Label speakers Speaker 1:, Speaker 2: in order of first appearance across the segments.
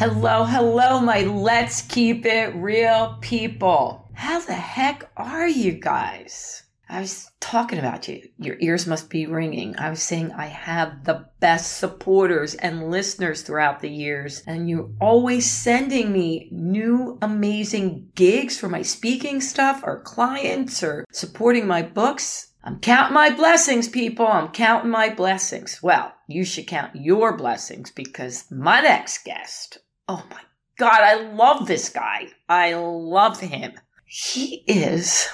Speaker 1: Hello, hello, my let's keep it real people. How the heck are you guys? I was talking about you. Your ears must be ringing. I was saying I have the best supporters and listeners throughout the years, and you're always sending me new amazing gigs for my speaking stuff or clients or supporting my books. I'm counting my blessings, people. I'm counting my blessings. Well, you should count your blessings because my next guest, oh my God, I love this guy. I love him. He is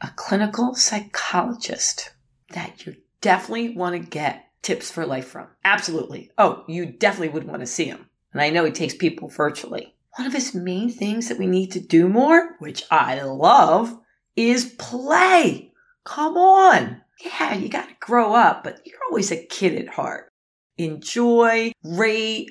Speaker 1: a clinical psychologist that you definitely want to get tips for life from. Absolutely. Oh, you definitely would want to see him. And I know he takes people virtually. One of his main things that we need to do more, which I love, is play. Come on. Yeah, you got to grow up, but you're always a kid at heart. Enjoy, rate,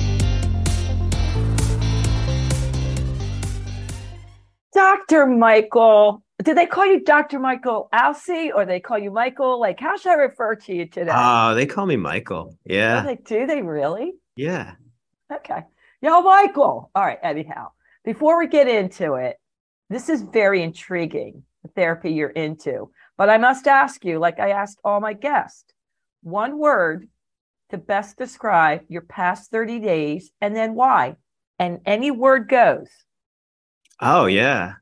Speaker 2: Dr. Michael, did they call you Dr. Michael Alcée or they call you Michael? Like, how should I refer to you today?
Speaker 3: Oh, they call me Michael. Yeah.
Speaker 2: Oh, they do they really?
Speaker 3: Yeah.
Speaker 2: Okay. Yo, Michael. All right. Anyhow, before we get into it, this is very intriguing, the therapy you're into. But I must ask you, like I asked all my guests, one word to best describe your past 30 days and then why. And any word goes.
Speaker 3: Oh, yeah.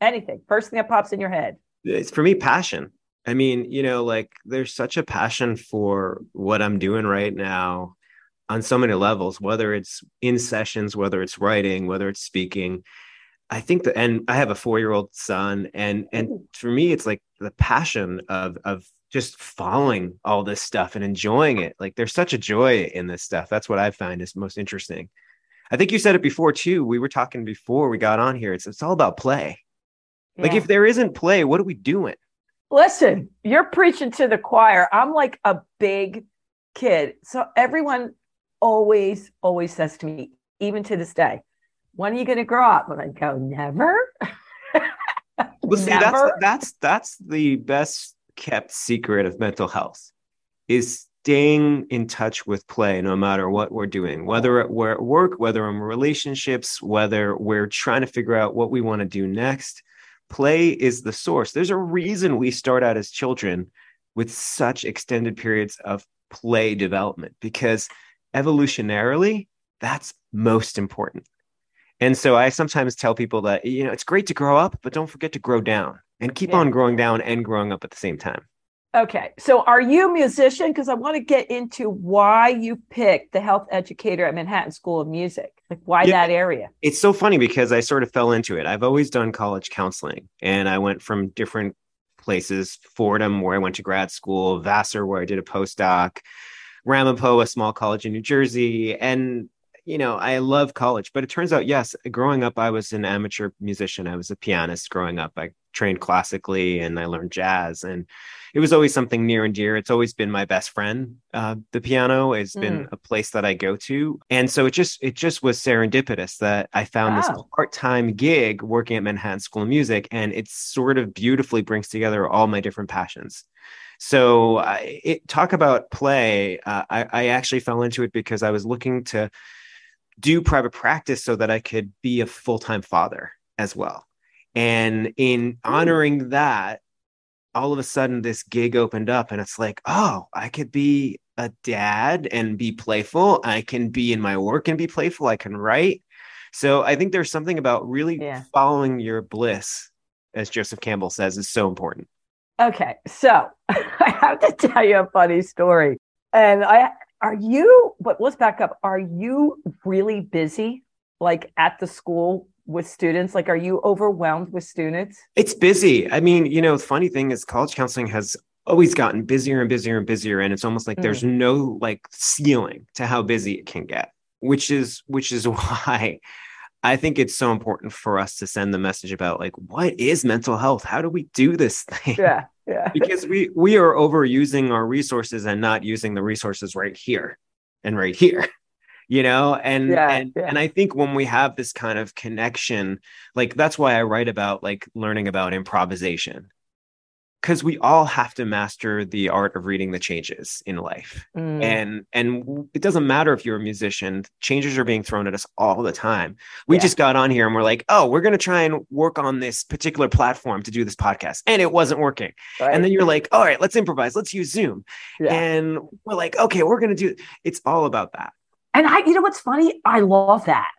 Speaker 2: Anything. First thing that pops in your head.
Speaker 3: It's for me, passion. I mean, you know, like there's such a passion for what I'm doing right now on so many levels, whether it's in sessions, whether it's writing, whether it's speaking. I think that, and I have a four year old son, and and for me, it's like the passion of of just following all this stuff and enjoying it. Like there's such a joy in this stuff. That's what I find is most interesting. I think you said it before too. We were talking before we got on here. It's it's all about play. Yeah. Like if there isn't play, what are we doing?
Speaker 2: Listen, you're preaching to the choir. I'm like a big kid. So everyone always, always says to me, even to this day, when are you going to grow up? And I go, never.
Speaker 3: well, see, never? that's that's that's the best kept secret of mental health is staying in touch with play no matter what we're doing whether we're at work whether in relationships whether we're trying to figure out what we want to do next play is the source there's a reason we start out as children with such extended periods of play development because evolutionarily that's most important and so I sometimes tell people that, you know, it's great to grow up, but don't forget to grow down and keep yeah. on growing down and growing up at the same time.
Speaker 2: Okay. So are you a musician? Because I want to get into why you picked the health educator at Manhattan School of Music. Like why yeah, that area?
Speaker 3: It's so funny because I sort of fell into it. I've always done college counseling and I went from different places, Fordham, where I went to grad school, Vassar, where I did a postdoc, Ramapo, a small college in New Jersey. And you know, I love college, but it turns out, yes, growing up, I was an amateur musician. I was a pianist growing up. I trained classically and I learned jazz. And it was always something near and dear. It's always been my best friend. Uh, the piano has mm. been a place that I go to. And so it just, it just was serendipitous that I found wow. this part-time gig working at Manhattan School of Music. And it sort of beautifully brings together all my different passions. So, uh, it, talk about play. Uh, I, I actually fell into it because I was looking to do private practice so that I could be a full time father as well. And in honoring that, all of a sudden this gig opened up and it's like, oh, I could be a dad and be playful. I can be in my work and be playful. I can write. So I think there's something about really yeah. following your bliss, as Joseph Campbell says, is so important.
Speaker 2: Okay. So I have to tell you a funny story. And I are you, but let's back up. Are you really busy, like at the school with students? Like, are you overwhelmed with students?
Speaker 3: It's busy. I mean, you know, the funny thing is, college counseling has always gotten busier and busier and busier. And it's almost like mm. there's no like ceiling to how busy it can get, which is, which is why I think it's so important for us to send the message about like what is mental health? How do we do this thing?
Speaker 2: Yeah. Yeah.
Speaker 3: because we we are overusing our resources and not using the resources right here and right here. You know, and
Speaker 2: Yeah,
Speaker 3: and
Speaker 2: yeah.
Speaker 3: and I think when we have this kind of connection, like that's why I write about like learning about improvisation. Cuz we all have to master the art of reading the changes in life
Speaker 2: Mm.
Speaker 3: and and it doesn't matter if you're a musician changes are being thrown at us all the time we
Speaker 2: Yeah.
Speaker 3: just got on here and we're like oh we're going to try and work on this particular platform to do this podcast and it wasn't working
Speaker 2: Right?
Speaker 3: and then you're like all right let's improvise let's use zoom
Speaker 2: Yeah.
Speaker 3: and we're like okay we're going to do it's all about that
Speaker 2: And I, you know what's funny? I love that.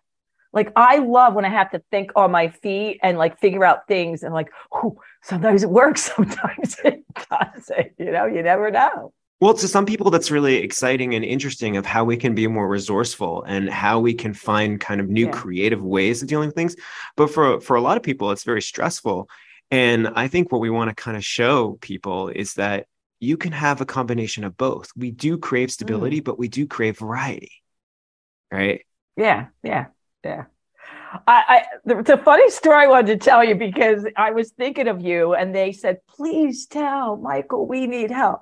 Speaker 2: Like I love when I have to think on my feet and like figure out things and like, oh, sometimes it works, sometimes it doesn't. You know, you never know.
Speaker 3: well to some people that's really exciting and interesting of how we can be more resourceful and how we can find kind of new
Speaker 2: Yeah.
Speaker 3: creative ways of dealing with things but for for a lot of people it's very stressful and i think what we want to kind of show people is that you can have a combination of both we do crave mm. stability but we do crave variety right
Speaker 2: Yeah, yeah, yeah. I, I the- it's a funny story I wanted to tell you because I was thinking of you and they said, please tell Michael, we need help.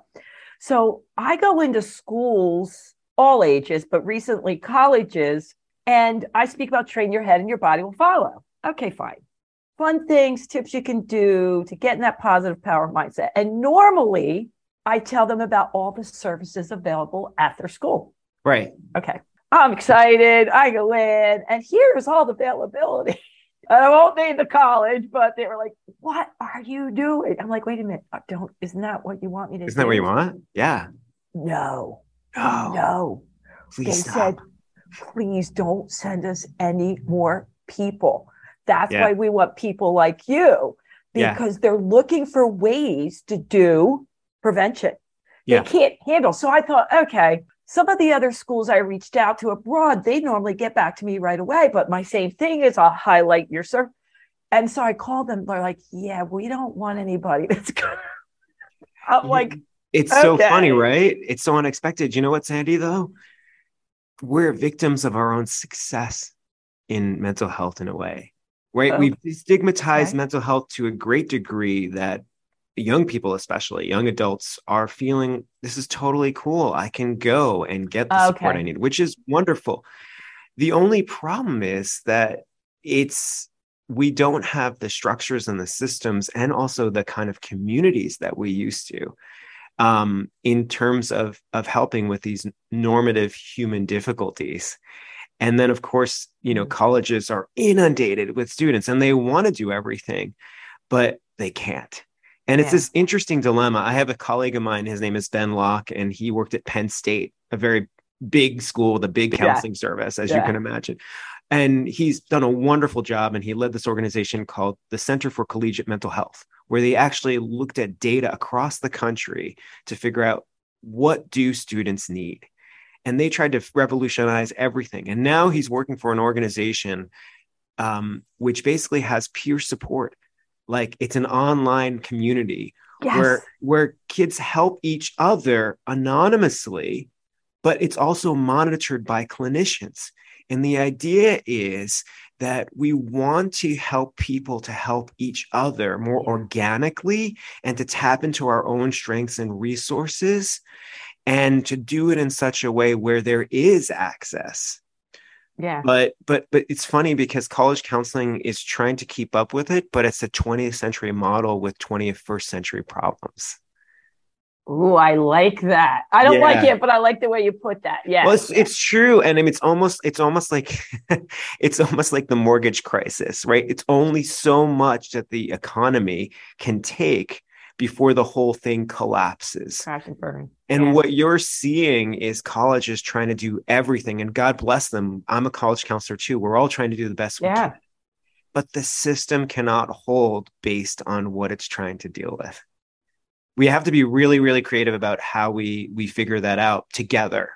Speaker 2: So I go into schools, all ages, but recently colleges, and I speak about train your head and your body will follow. Okay, fine. Fun things, tips you can do to get in that positive power mindset. And normally I tell them about all the services available at their school.
Speaker 3: right
Speaker 2: Okay. I'm excited. I go in, and here's all the availability. And I won't name the college, but they were like, What are you doing? I'm like, Wait a minute. I don't, isn't that what you want me to
Speaker 3: isn't that what you want yeah
Speaker 2: No,
Speaker 3: no
Speaker 2: no.
Speaker 3: please
Speaker 2: they
Speaker 3: stop
Speaker 2: said, Please don't send us any more people. That's
Speaker 3: Yeah.
Speaker 2: why we want people like you,
Speaker 3: Yeah.
Speaker 2: because they're looking for ways to do prevention.
Speaker 3: Yeah.
Speaker 2: They can't handle. So I thought, okay, some of the other schools I reached out to abroad, they normally get back to me right away. But my same thing is I'll highlight your serve. And so I called them. They're like, yeah, we don't want anybody that's good. I'm like,
Speaker 3: It's so funny, right? It's so unexpected. You know what, Sandy, though? We're victims of our own success in mental health in a way, right?
Speaker 2: Oh,
Speaker 3: We've stigmatized
Speaker 2: okay.
Speaker 3: mental health to a great degree that young people, especially young adults, are feeling this is totally cool. I can go and get the support I need, which is wonderful. The only problem is that it's we don't have the structures and the systems and also the kind of communities that we used to um, in terms of of helping with these normative human difficulties. And then, of course, you know, colleges are inundated with students and they want to do everything, but they can't. And it's
Speaker 2: Yeah.
Speaker 3: this interesting dilemma. I have a colleague of mine, his name is Ben Locke, and he worked at Penn State, a very big school with a big
Speaker 2: Yeah.
Speaker 3: counseling service, as you can imagine. And he's done a wonderful job. And he led this organization called the Center for Collegiate Mental Health, where they actually looked at data across the country to figure out what do students need. And they tried to revolutionize everything. And now he's working for an organization um, which basically has peer support. Like it's an online community
Speaker 2: yes.
Speaker 3: where where kids help each other anonymously but it's also monitored by clinicians and the idea is that we want to help people to help each other more organically and to tap into our own strengths and resources and to do it in such a way where there is access
Speaker 2: yeah.
Speaker 3: but but but it's funny because college counseling is trying to keep up with it but it's a 20th century model with 21st century problems
Speaker 2: Ooh, I like that. I don't like it, but I like the way you put that. Yeah.
Speaker 3: well it's, it's true and I mean, it's almost it's almost like it's almost like the mortgage crisis right it's only so much that the economy can take before the whole thing collapses
Speaker 2: crash and burn.
Speaker 3: And
Speaker 2: Yeah.
Speaker 3: what you're seeing is colleges trying to do everything. And God bless them. I'm a college counselor too. We're all trying to do the best we can. But the system cannot hold based on what it's trying to deal with. We have to be really, really creative about how we we figure that out together.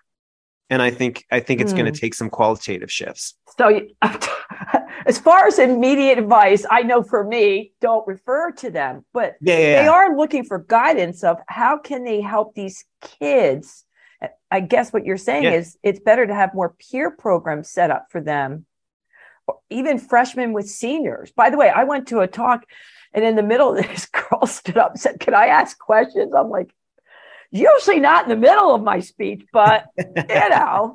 Speaker 3: And I think I think it's going
Speaker 2: Hmm.
Speaker 3: to take some qualitative shifts.
Speaker 2: So, as far as immediate advice, I know for me, don't refer to them, but
Speaker 3: Yeah, yeah,
Speaker 2: they are looking for guidance of how can they help these kids. I guess what you're saying
Speaker 3: Yeah.
Speaker 2: is it's better to have more peer programs set up for them even freshmen with seniors. By the way, I went to a talk and in the middle, this girl stood up and said, Can I ask questions? I'm like, Usually not in the middle of my speech, but you know.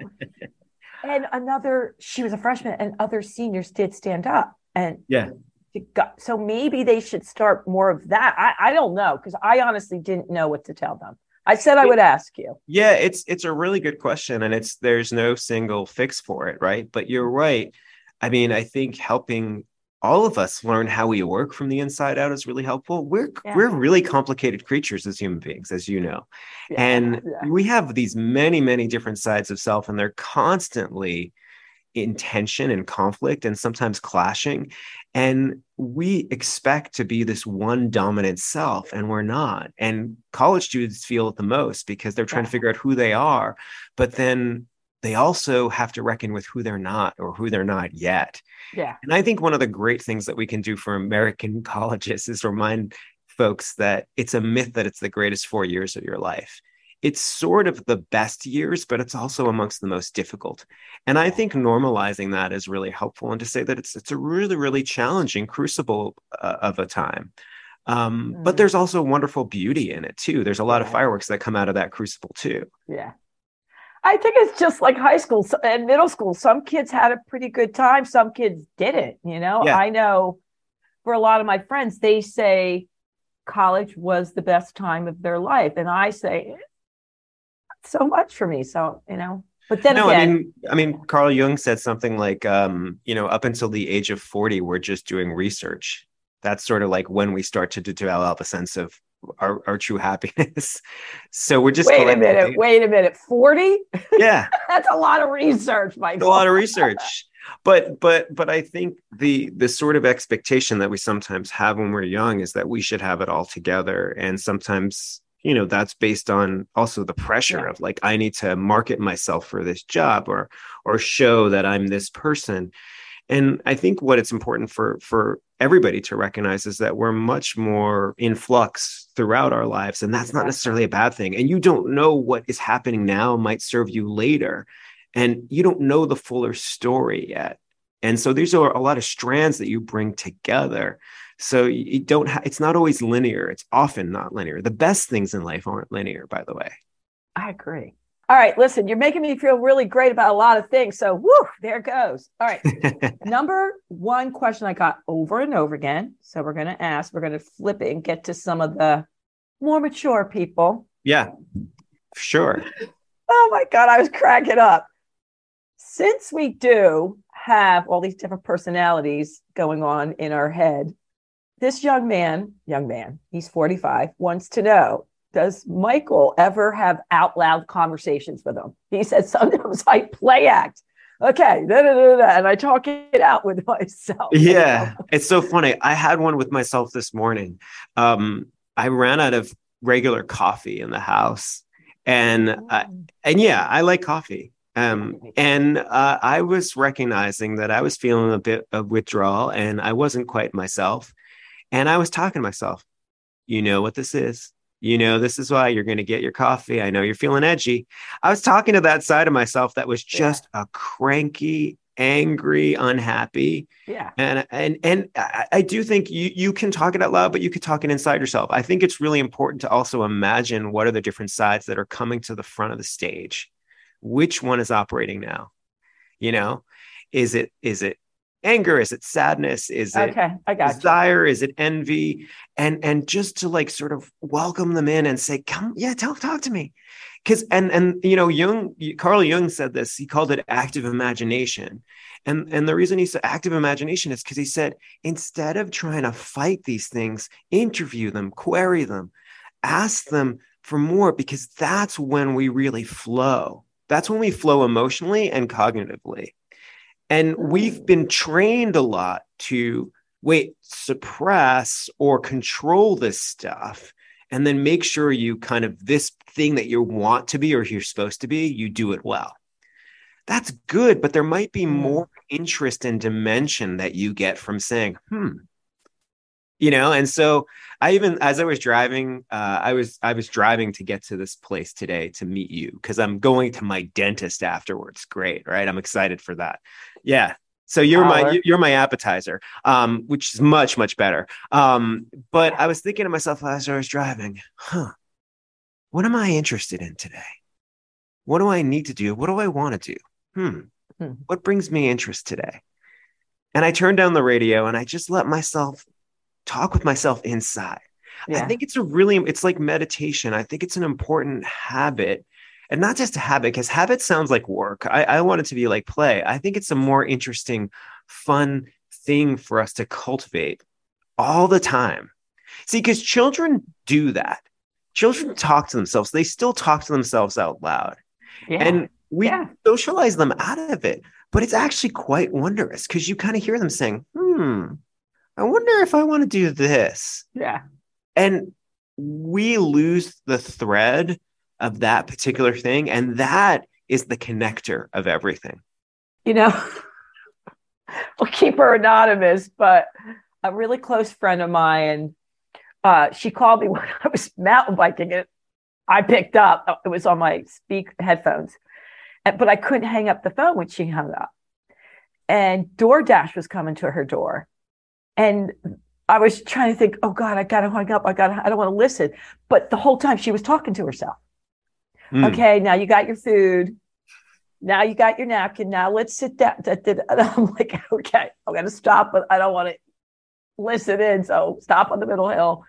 Speaker 2: and another, she was a freshman, and other seniors did stand up. And
Speaker 3: yeah.
Speaker 2: So maybe they should start more of that. I, I don't know because I honestly didn't know what to tell them. I said I would ask you.
Speaker 3: Yeah, it's it's a really good question, and it's there's no single fix for it, right? But you're right. I mean, I think helping all of us learn how we work from the inside out is really helpful. We're yeah. we're really complicated creatures as human beings, as you know. Yeah, and yeah. we have these many, many different sides of self, and they're constantly in tension and conflict and sometimes clashing. And we expect to be this one dominant self, and we're not. And college students feel it the most because they're trying to figure out who they are. But then they also have to reckon with who they're not or who they're not yet.
Speaker 2: Yeah.
Speaker 3: And I think one of the great things that we can do for American colleges is remind folks that it's a myth that it's the greatest four years of your life. It's sort of the best years, but it's also amongst the most difficult. And I think normalizing that is really helpful, and to say that it's it's a really really challenging crucible uh, of a time. Um, mm. But there's also wonderful beauty in it too. There's a lot yeah. of fireworks that come out of that crucible too.
Speaker 2: Yeah, I think it's just like high school and middle school. Some kids had a pretty good time, some kids didn't. You know, yeah. I know for a lot of my friends, they say college was the best time of their life. And I say, so much for me. So, you know, but then
Speaker 3: no,
Speaker 2: again,
Speaker 3: I mean, I mean, Carl Jung said something like, um, you know, up until the age of 40, we're just doing research. That's sort of like when we start to develop a sense of our, our true happiness. so we're just
Speaker 2: wait a minute, wait a minute, 40?
Speaker 3: Yeah.
Speaker 2: That's a lot of research, Michael.
Speaker 3: A lot of research. but but but I think the the sort of expectation that we sometimes have when we're young is that we should have it all together. And sometimes you know that's based on also the pressure yeah. of like i need to market myself for this job or or show that i'm this person and i think what it's important for for everybody to recognize is that we're much more in flux throughout our lives and that's not necessarily a bad thing. And you don't know what is happening now might serve you later and you don't know the fuller story yet. And so these are a lot of strands that you bring together. So you don't ha- it's not always linear. It's often not linear. The best things in life aren't linear by the way.
Speaker 2: I agree all right, listen, you're making me feel really great about a lot of things. So, whoo, there goes. All right. Number one question I got over and over again. So, we're going to ask, we're going to flip it and get to some of the more mature people.
Speaker 3: Yeah, sure.
Speaker 2: oh my God, I was cracking up. Since we do have all these different personalities going on in our head, this young man, young man, he's 45, wants to know does Michael ever have out loud conversations with him? He said, sometimes I play act. Okay, da, da, da, and I talk it out with myself.
Speaker 3: Yeah, it's so funny. I had one with myself this morning. Um, I ran out of regular coffee in the house, and uh, and yeah, I like coffee. Um, and uh, I was recognizing that I was feeling a bit of withdrawal, and I wasn't quite myself. And I was talking to myself. You know what this is? You know this is why you're going to get your coffee. I know you're feeling edgy. I was talking to that side of myself that was just yeah. a cranky angry unhappy.
Speaker 2: Yeah.
Speaker 3: And and and I, I, do think you you can talk it out loud but you could talk it inside yourself. I think it's really important to also imagine what are the different sides that are coming to the front of the stage. Which one is operating now? You know is it is it anger? Is it sadness? Is it
Speaker 2: okay i got
Speaker 3: desire? You. is it envy? And and just to like sort of welcome them in and say come yeah tell talk to me. Because and and you know jung carl jung said this. He called it active imagination. And and the reason he said active imagination is because he said instead of trying to fight these things interview them query them ask them for more because that's when we really flow. That's when we flow emotionally and cognitively and we've been trained a lot to wait, suppress or control this stuff, and then make sure you kind of this thing that you want to be or you're supposed to be, you do it well. That's good, but there might be more interest and dimension that you get from saying, hmm, you know and so i even as i was driving uh, i was i was driving to get to this place today to meet you because i'm going to my dentist afterwards great right i'm excited for that yeah So you're
Speaker 2: Holler.
Speaker 3: my you're my appetizer, um, which is much much better. Um, but I was thinking to myself as I was driving, huh? What am I interested in today? What do I need to do? What do I want to do? Hmm.
Speaker 2: Hmm.
Speaker 3: What brings me interest today? And I turned down the radio and I just let myself talk with myself inside. I think it's a really it's like meditation. I think it's an important habit. And not just a habit, because habit sounds like work. I, I want it to be like play. I think it's a more interesting, fun thing for us to cultivate all the time. See, because children do that. Children talk to themselves. They still talk to themselves out loud.
Speaker 2: yeah.
Speaker 3: And we
Speaker 2: Yeah.
Speaker 3: socialize them out of it. But it's actually quite wondrous because you kind of hear them saying, hmm, I wonder if I want to do this
Speaker 2: yeah.
Speaker 3: and we lose the thread of that particular thing and that is the connector of everything
Speaker 2: you know, we'll keep her anonymous, but a really close friend of mine, uh, she called me when I was mountain biking and I picked up. It was on my speak headphones, but I couldn't hang up the phone when she hung up. And DoorDash was coming to her door, and I was trying to think, oh God, I gotta hang up. I gotta, I don't want to listen. But the whole time she was talking to herself.
Speaker 3: Hmm.
Speaker 2: Okay, now you got your food. Now you got your napkin. Now let's sit down. And I'm like, okay, I'm gonna stop, but I don't want to listen in. So stop on the middle hill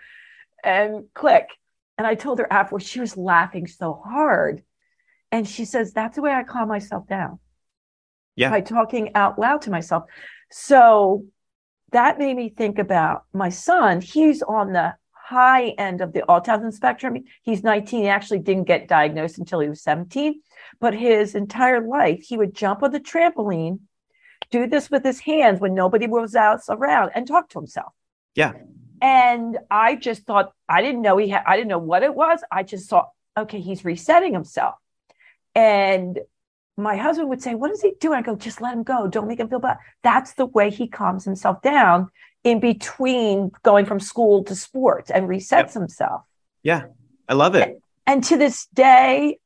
Speaker 2: and click. And I told her afterwards, she was laughing so hard. And she says, that's the way I calm myself down.
Speaker 3: Yeah.
Speaker 2: By talking out loud to myself. So that made me think about my son. He's on the high end of the autism spectrum. He's 19. He actually didn't get diagnosed until he was 17. But his entire life, he would jump on the trampoline, do this with his hands when nobody was else around, and talk to himself.
Speaker 3: Yeah.
Speaker 2: And I just thought, I didn't know he had, I didn't know what it was. I just thought, okay, he's resetting himself. And my husband would say, What is he doing? I go, Just let him go. Don't make him feel bad. That's the way he calms himself down in between going from school to sports and resets
Speaker 3: Yep.
Speaker 2: himself.
Speaker 3: yeah i love it
Speaker 2: And to this day,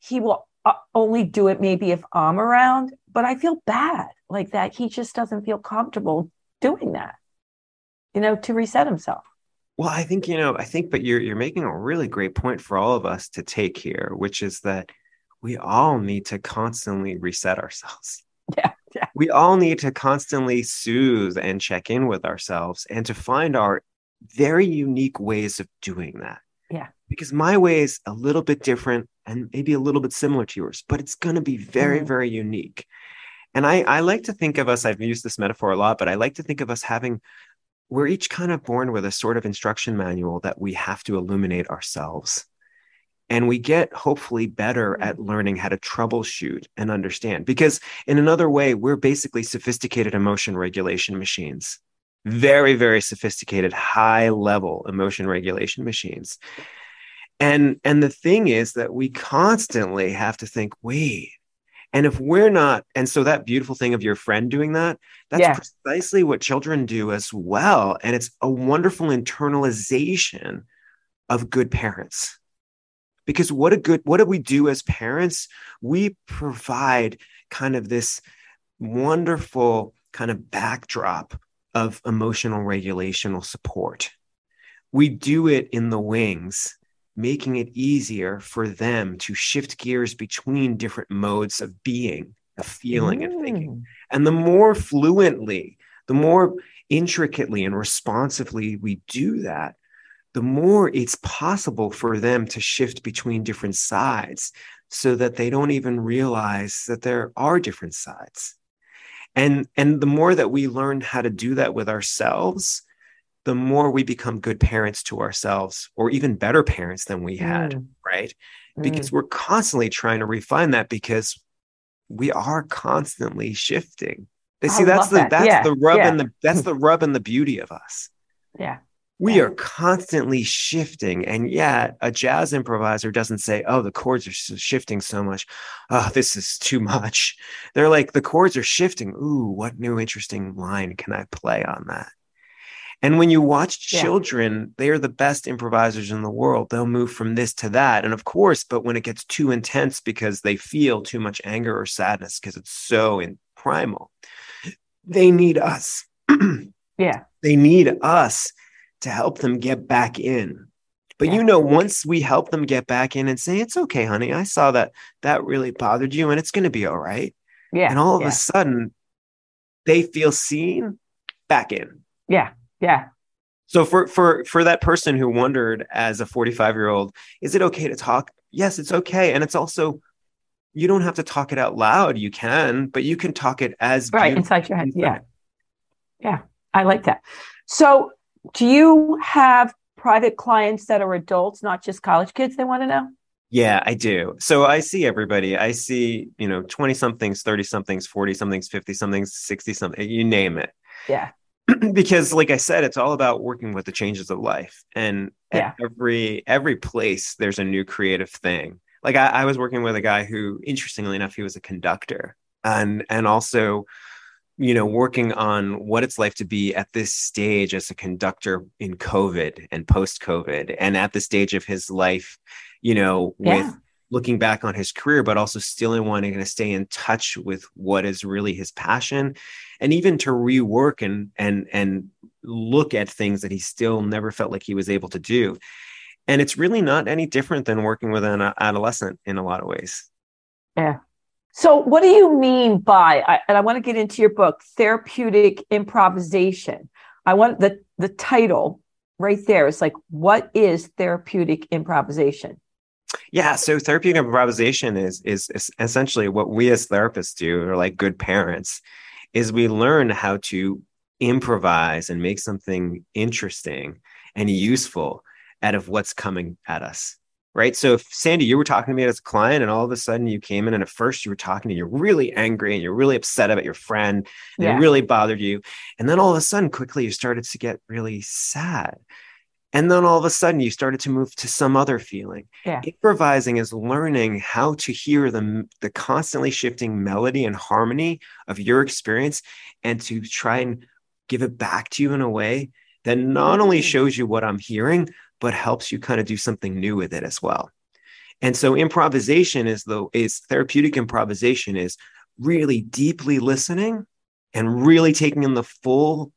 Speaker 2: he will uh, only do it maybe if I'm around, but I feel bad like that. He just doesn't feel comfortable doing that, you know, to reset himself.
Speaker 3: well i think you know i think but you're you're making a really great point for all of us to take here which is that we all need to constantly reset ourselves
Speaker 2: Yeah. Yeah.
Speaker 3: we all need to constantly soothe and check in with ourselves and to find our very unique ways of doing that.
Speaker 2: Yeah.
Speaker 3: Because my way is a little bit different and maybe a little bit similar to yours, but it's going to be very,
Speaker 2: Mhm.
Speaker 3: very unique. And I, I like to think of us, I've used this metaphor a lot, but I like to think of us having, we're each kind of born with a sort of instruction manual that we have to illuminate ourselves. And we get hopefully better
Speaker 2: Mm.
Speaker 3: at learning how to troubleshoot and understand. Because in another way, we're basically sophisticated emotion regulation machines. Very, very sophisticated, high level emotion regulation machines. And and the thing is that we constantly have to think, wait, and if we're not, and so that beautiful thing of your friend doing that, that's
Speaker 2: Yeah.
Speaker 3: precisely what children do as well. And it's a wonderful internalization of good parents. Because what a good, what do we do as parents? We provide kind of this wonderful kind of backdrop of emotional regulational support. We do it in the wings, making it easier for them to shift gears between different modes of being, of feeling, and thinking.
Speaker 2: Mm.
Speaker 3: And the more fluently, the more intricately and responsively we do that, the more it's possible for them to shift between different sides so that they don't even realize that there are different sides. And, and the more that we learn how to do that with ourselves, the more we become good parents to ourselves, or even better parents than we had,
Speaker 2: Mm.
Speaker 3: right?
Speaker 2: Mm.
Speaker 3: Because we're constantly trying to refine that because we are constantly shifting. They see that's the
Speaker 2: that.
Speaker 3: that's
Speaker 2: Yeah,
Speaker 3: the rub
Speaker 2: yeah.
Speaker 3: and the that's the rub and the beauty of us.
Speaker 2: yeah.
Speaker 3: We
Speaker 2: Yeah.
Speaker 3: are constantly shifting, and yet a jazz improviser doesn't say, "Oh, the chords are shifting so much. Oh, this is too much." They're like, "The chords are shifting. Ooh, what new interesting line can I play on that?" And when you watch
Speaker 2: Yeah.
Speaker 3: children, they are the best improvisers in the world. They'll move from this to that. And of course, but when it gets too intense because they feel too much anger or sadness because it's so in primal, they need us.
Speaker 2: yeah.
Speaker 3: They need us to help them get back in. But
Speaker 2: Yeah.
Speaker 3: you know, once we help them get back in and say, it's okay, honey, I saw that that really bothered you and it's going to be all right.
Speaker 2: Yeah.
Speaker 3: And all of
Speaker 2: yeah.
Speaker 3: a sudden, they feel seen back in.
Speaker 2: Yeah. Yeah.
Speaker 3: So for for for that person who wondered as a 45 year old, is it okay to talk? Yes, it's okay. And it's also you don't have to talk it out loud. You can, but you can talk it as
Speaker 2: Right. Inside your head. Yeah. Yeah. I like that. So do you have private clients that are adults, not just college kids they want to know?
Speaker 3: Yeah, I do. So I see everybody. I see, you know, 20 somethings, 30 somethings, 40 somethings, 50 somethings, 60 something, eh, you name it.
Speaker 2: Yeah.
Speaker 3: because like I said, it's all about working with the changes of life. And
Speaker 2: Yeah.
Speaker 3: every every place there's a new creative thing. Like I, I was working with a guy who, interestingly enough, he was a conductor and and also you know working on what it's like to be at this stage as a conductor in covid and post covid and at the stage of his life you know with
Speaker 2: Yeah.
Speaker 3: looking back on his career but also still wanting to stay in touch with what is really his passion and even to rework and and and look at things that he still never felt like he was able to do. And it's really not any different than working with an adolescent in a lot of ways
Speaker 2: So, what do you mean by, and I want to get into your book, therapeutic improvisation? I want the the title right there is like, what is therapeutic improvisation?
Speaker 3: Yeah, so therapeutic improvisation is, is is essentially what we as therapists do, or like good parents, is we learn how to improvise and make something interesting and useful out of what's coming at us. Right. So if Sandy, you were talking to me as a client, and all of a sudden you came in, and at first you were talking and you're really angry and you're really upset about your friend, and
Speaker 2: Yeah.
Speaker 3: it really bothered you. And then all of a sudden, quickly you started to get really sad. And then all of a sudden you started to move to some other feeling
Speaker 2: Yeah.
Speaker 3: improvising is learning how to hear the, the constantly shifting melody and harmony of your experience and to try and give it back to you in a way that not only
Speaker 2: Mm.
Speaker 3: shows you what I'm hearing, but helps you kind of do something new with it as well. And so improvisation is the is therapeutic improvisation is really deeply listening and really taking in the full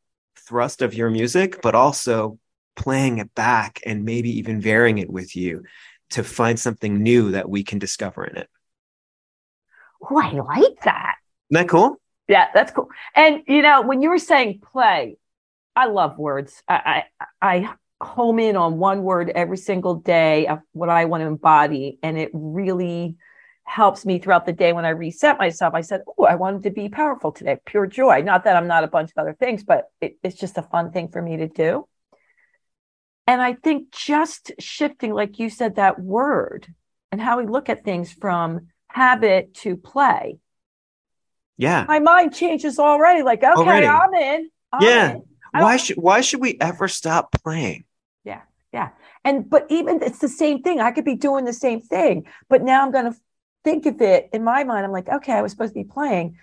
Speaker 3: thrust of your music, but also playing it back and maybe even varying it with you to find something new that we can discover in it.
Speaker 2: Oh, I like that.
Speaker 3: Isn't that cool?
Speaker 2: Yeah, that's cool. And you know, when you were saying play, I love words. I I, I home in on one word every single day of what I want to embody, and it really helps me throughout the day when I reset myself. I said, "Oh, I wanted to be powerful today, pure joy." Not that I'm not a bunch of other things, but it, it's just a fun thing for me to do. And I think just shifting, like you said, that word and how we look at things from habit to play
Speaker 3: Yeah.
Speaker 2: my mind changes already. Like, okay,
Speaker 3: Already.
Speaker 2: I'm in. I'm
Speaker 3: Yeah.
Speaker 2: in.
Speaker 3: Why should why should we ever stop playing?
Speaker 2: And but even it's the same thing. I could be doing the same thing, but now I'm going to think of it in my mind. I'm like, okay, I was supposed to be playing.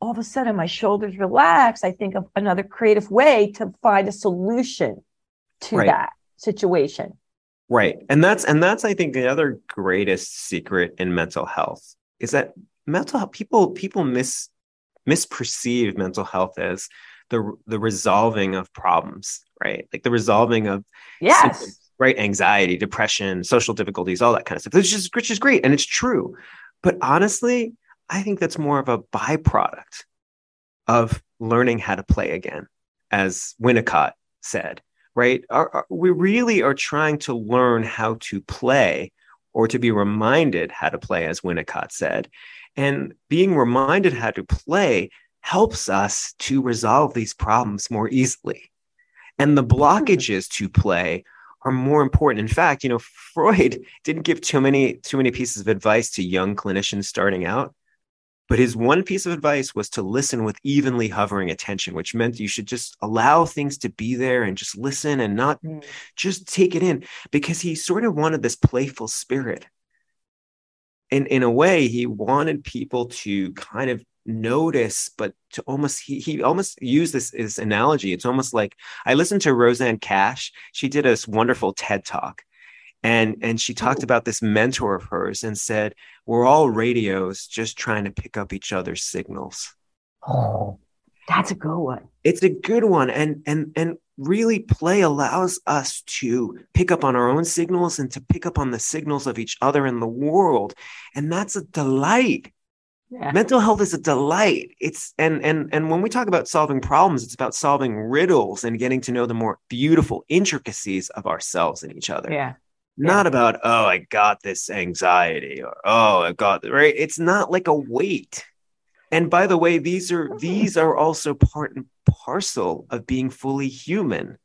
Speaker 2: All of a sudden, my shoulders relax. I think of another creative way to find a solution to
Speaker 3: Right.
Speaker 2: that situation.
Speaker 3: Right. And that's and that's I think the other greatest secret in mental health is that mental health people people mis misperceive mental health as the the resolving of problems, right? Like the resolving of
Speaker 2: Yes.
Speaker 3: symptoms, right? Anxiety, depression, social difficulties, all that kind of stuff. Which is which is great and it's true. But honestly, I think that's more of a byproduct of learning how to play again, as Winnicott said, right? Our- our- we really are trying to learn how to play or to be reminded how to play, as Winnicott said. And being reminded how to play helps us to resolve these problems more easily. And the blockages to play are more important. In fact, you know, Freud didn't give too many too many pieces of advice to young clinicians starting out. But his one piece of advice was to listen with evenly hovering attention, which meant you should just allow things to be there and just listen and not
Speaker 2: Mm.
Speaker 3: just take it in because he sort of wanted this playful spirit. In in a way, he wanted people to kind of notice, but to almost he he almost used this, this analogy. It's almost like I listened to Rosanne Cash. She did this wonderful TED talk. And and she talked about this mentor of hers and said, We're all radios just trying to pick up each other's signals.
Speaker 2: Oh, That's a good one.
Speaker 3: It's a good one. And and and really play allows us to pick up on our own signals and to pick up on the signals of each other in the world. And that's a delight. Yeah. Mental health is a delight. It's and and and when we talk about solving problems, it's about solving riddles and getting to know the more beautiful intricacies of ourselves and each other.
Speaker 2: Yeah.
Speaker 3: Not yeah. about, oh, I got this anxiety or oh, I got right. It's not like a weight. And by the way, these are oh. these are also part and parcel of being fully human.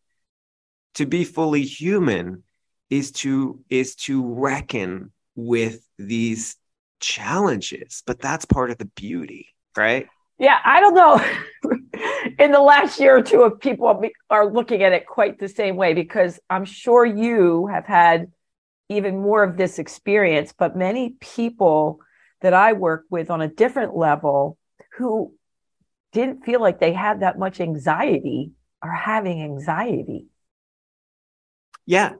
Speaker 3: To be fully human is to is to reckon with these challenges, but that's part of the beauty, right?
Speaker 2: Yeah, I don't know. In the last year or two, of people are looking at it quite the same way because I'm sure you have had even more of this experience, but many people that I work with on a different level who didn't feel like they had that much anxiety are having anxiety.
Speaker 3: Yeah.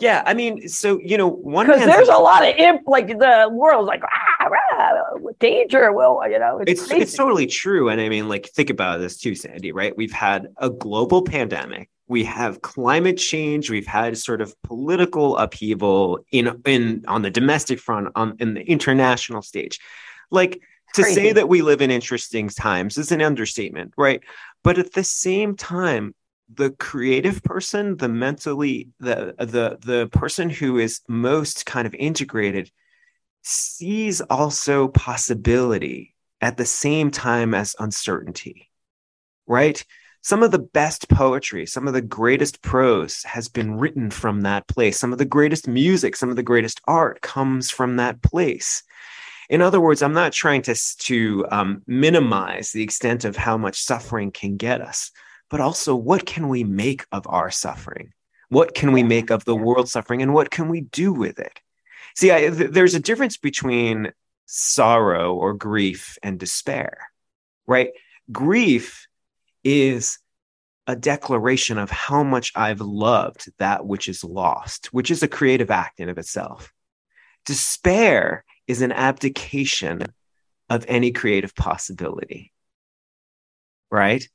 Speaker 3: Yeah. I mean, so, you know, one
Speaker 2: because there's a lot of imp, like the world's like, ah, ah, danger. Well, you know,
Speaker 3: it's, it's, it's totally true. And I mean, like, think about this too, Sandy, right? We've had a global pandemic. We have climate change. We've had sort of political upheaval in in on the domestic front, on in the international stage. Like to Crazy. say that we live in interesting times is an understatement, right? But at the same time, the creative person, the mentally, the the the person who is most kind of integrated sees also possibility at the same time as uncertainty, right? Some of the best poetry, some of the greatest prose has been written from that place. Some of the greatest music, some of the greatest art comes from that place. In other words, I'm not trying to, to um, minimize the extent of how much suffering can get us, but also what can we make of our suffering? What can we make of the world suffering and what can we do with it? See, I, th- there's a difference between sorrow or grief and despair, right? Grief is a declaration of how much I've loved that which is lost, which is a creative act in of itself. Despair is an abdication of any creative possibility. Right?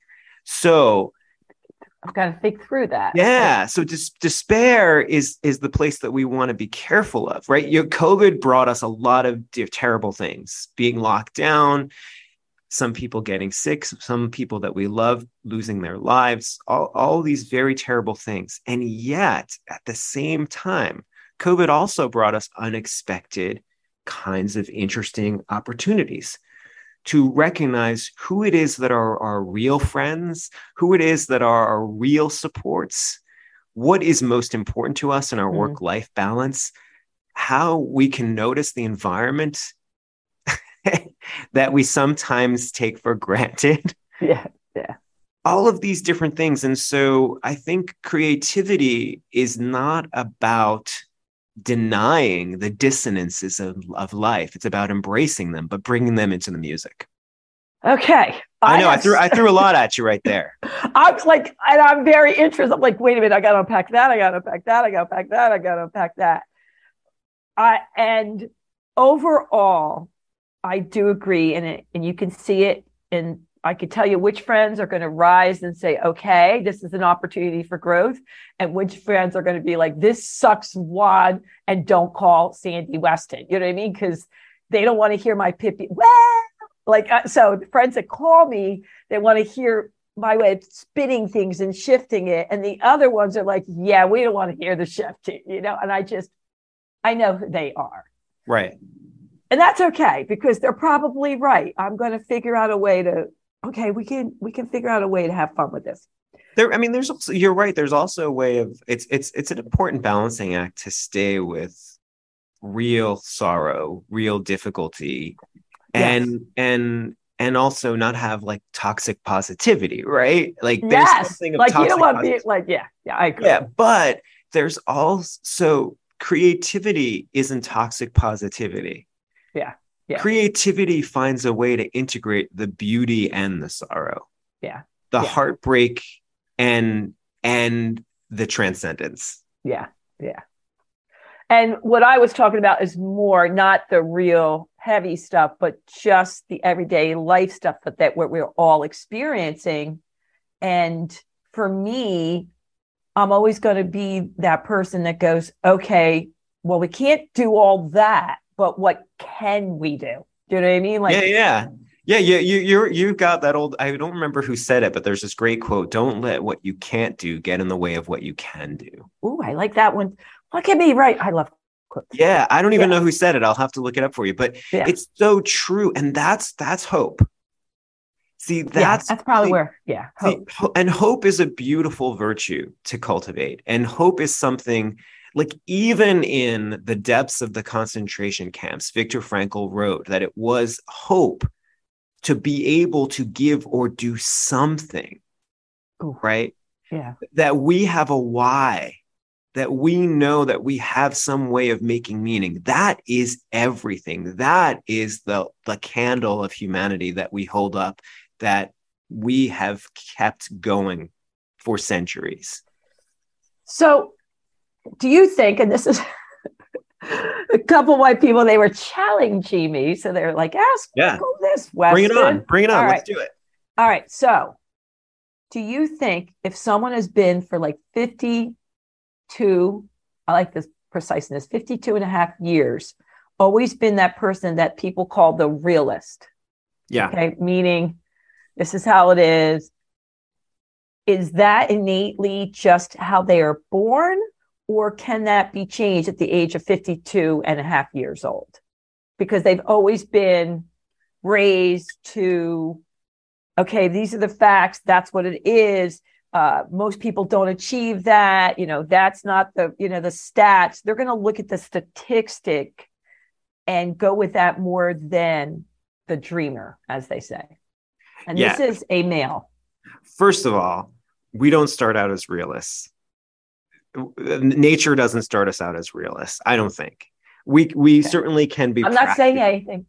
Speaker 3: So
Speaker 2: I've got to think through that.
Speaker 3: Yeah. So dis- despair is is the place that we want to be careful of, right? Your COVID brought us a lot of terrible things, being locked down, some people getting sick, some people that we love losing their lives, all, all these very terrible things. And yet, at the same time, COVID also brought us unexpected kinds of interesting opportunities to recognize who it is that are our real friends, who it is that are our real supports, what is most important to us in our mm. work life balance, how we can notice the environment that we sometimes take for granted.
Speaker 2: Yeah, yeah.
Speaker 3: All of these different things. And so I think creativity is not about denying the dissonances of, of life. It's about embracing them, but bringing them into the music.
Speaker 2: Okay.
Speaker 3: I, I know. I threw I threw a lot at you right there.
Speaker 2: I'm like, and I'm very interested. I'm like, wait a minute, I gotta unpack that, I gotta unpack that, I gotta unpack that, I gotta unpack that. I and overall, I do agree, and it and you can see it in I could tell you which friends are going to rise and say, okay, this is an opportunity for growth, and which friends are going to be like, this sucks wad and don't call Sandy Weston. You know what I mean? Because they don't want to hear my pippy. Well, like, uh, so the friends that call me, they want to hear my way of spinning things and shifting it. And the other ones are like, yeah, we don't want to hear the shifting, you know? And I just, I know who they are.
Speaker 3: Right.
Speaker 2: And that's okay because they're probably right. I'm going to figure out a way to okay, we can we can figure out a way to have fun with this.
Speaker 3: There, I mean, there's also you're right. There's also a way of it's it's it's an important balancing act to stay with real sorrow, real difficulty, and yes. and and also not have like toxic positivity, right? Like there's
Speaker 2: yes. something of like you don't want to be like yeah, yeah, I agree.
Speaker 3: Yeah, but there's also creativity isn't toxic positivity.
Speaker 2: Yeah
Speaker 3: yeah. creativity finds a way to integrate the beauty and the sorrow
Speaker 2: yeah
Speaker 3: the
Speaker 2: yeah.
Speaker 3: heartbreak and and the transcendence
Speaker 2: yeah yeah And what I was talking about is more not the real heavy stuff, but just the everyday life stuff that, that what we're all experiencing. And for me, I'm always going to be that person that goes, okay, well, we can't do all that, but what can we do? Do you know what I mean?
Speaker 3: Like, yeah, yeah. Yeah, you you you you've got that old. I don't remember who said it, but there's this great quote: "Don't let what you can't do get in the way of what you can do."
Speaker 2: Ooh, I like that one. Look at me, right? I love
Speaker 3: quotes. Yeah, I don't even yeah. know who said it. I'll have to look it up for you, but yeah. it's so true, and that's that's hope. See, that's yeah,
Speaker 2: that's probably where, yeah,
Speaker 3: hope. See, and hope is a beautiful virtue to cultivate, and hope is something like even in the depths of the concentration camps, Viktor Frankl wrote that it was hope to be able to give or do something,
Speaker 2: Ooh.
Speaker 3: right?
Speaker 2: Yeah.
Speaker 3: That we have a why, that we know that we have some way of making meaning. That is everything. That is the, the candle of humanity that we hold up, that we have kept going for centuries.
Speaker 2: So, do you think, and this is a couple white people, they were challenging me. So they're like, ask
Speaker 3: yeah.
Speaker 2: this, Weston.
Speaker 3: Bring it on. Bring it on. All Let's right. do it.
Speaker 2: All right. So do you think if someone has been for like 52, I like this preciseness, 52 and a half years, always been that person that people call the realist?
Speaker 3: Yeah.
Speaker 2: Okay. Meaning this is how it is. Is that innately just how they are born? Or can that be changed at the age of 52 and a half years old? Because they've always been raised to, okay, these are the facts, that's what it is. Uh, most people don't achieve that. You know, that's not the, you know, the stats. They're going to look at the statistic and go with that more than the dreamer, as they say. And yeah. this is a male.
Speaker 3: First of all, we don't start out as realists nature doesn't start us out as realists. I don't think we we okay. certainly can be.
Speaker 2: I'm not saying anything.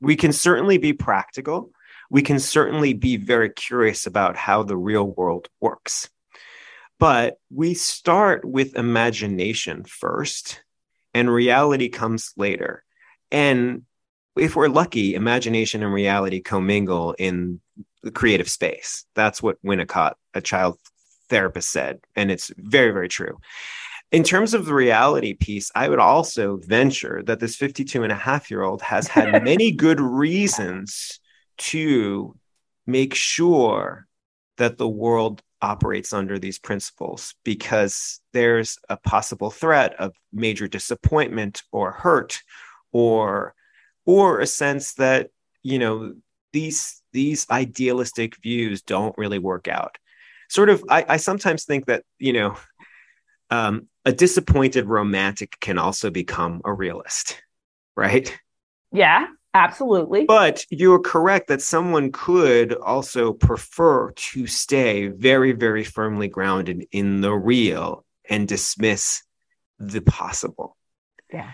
Speaker 3: We can certainly be practical. We can certainly be very curious about how the real world works. But we start with imagination first, and reality comes later. And if we're lucky, imagination and reality commingle in the creative space. That's what Winnicott, a child therapist said. And it's very, very true. In terms of the reality piece, I would also venture that this 52 and a half year old has had many good reasons to make sure that the world operates under these principles because there's a possible threat of major disappointment or hurt or or a sense that you know these these idealistic views don't really work out sort of I, I sometimes think that you know um, a disappointed romantic can also become a realist right?
Speaker 2: Yeah absolutely.
Speaker 3: But you're correct that someone could also prefer to stay very very firmly grounded in the real and dismiss the possible.
Speaker 2: Yeah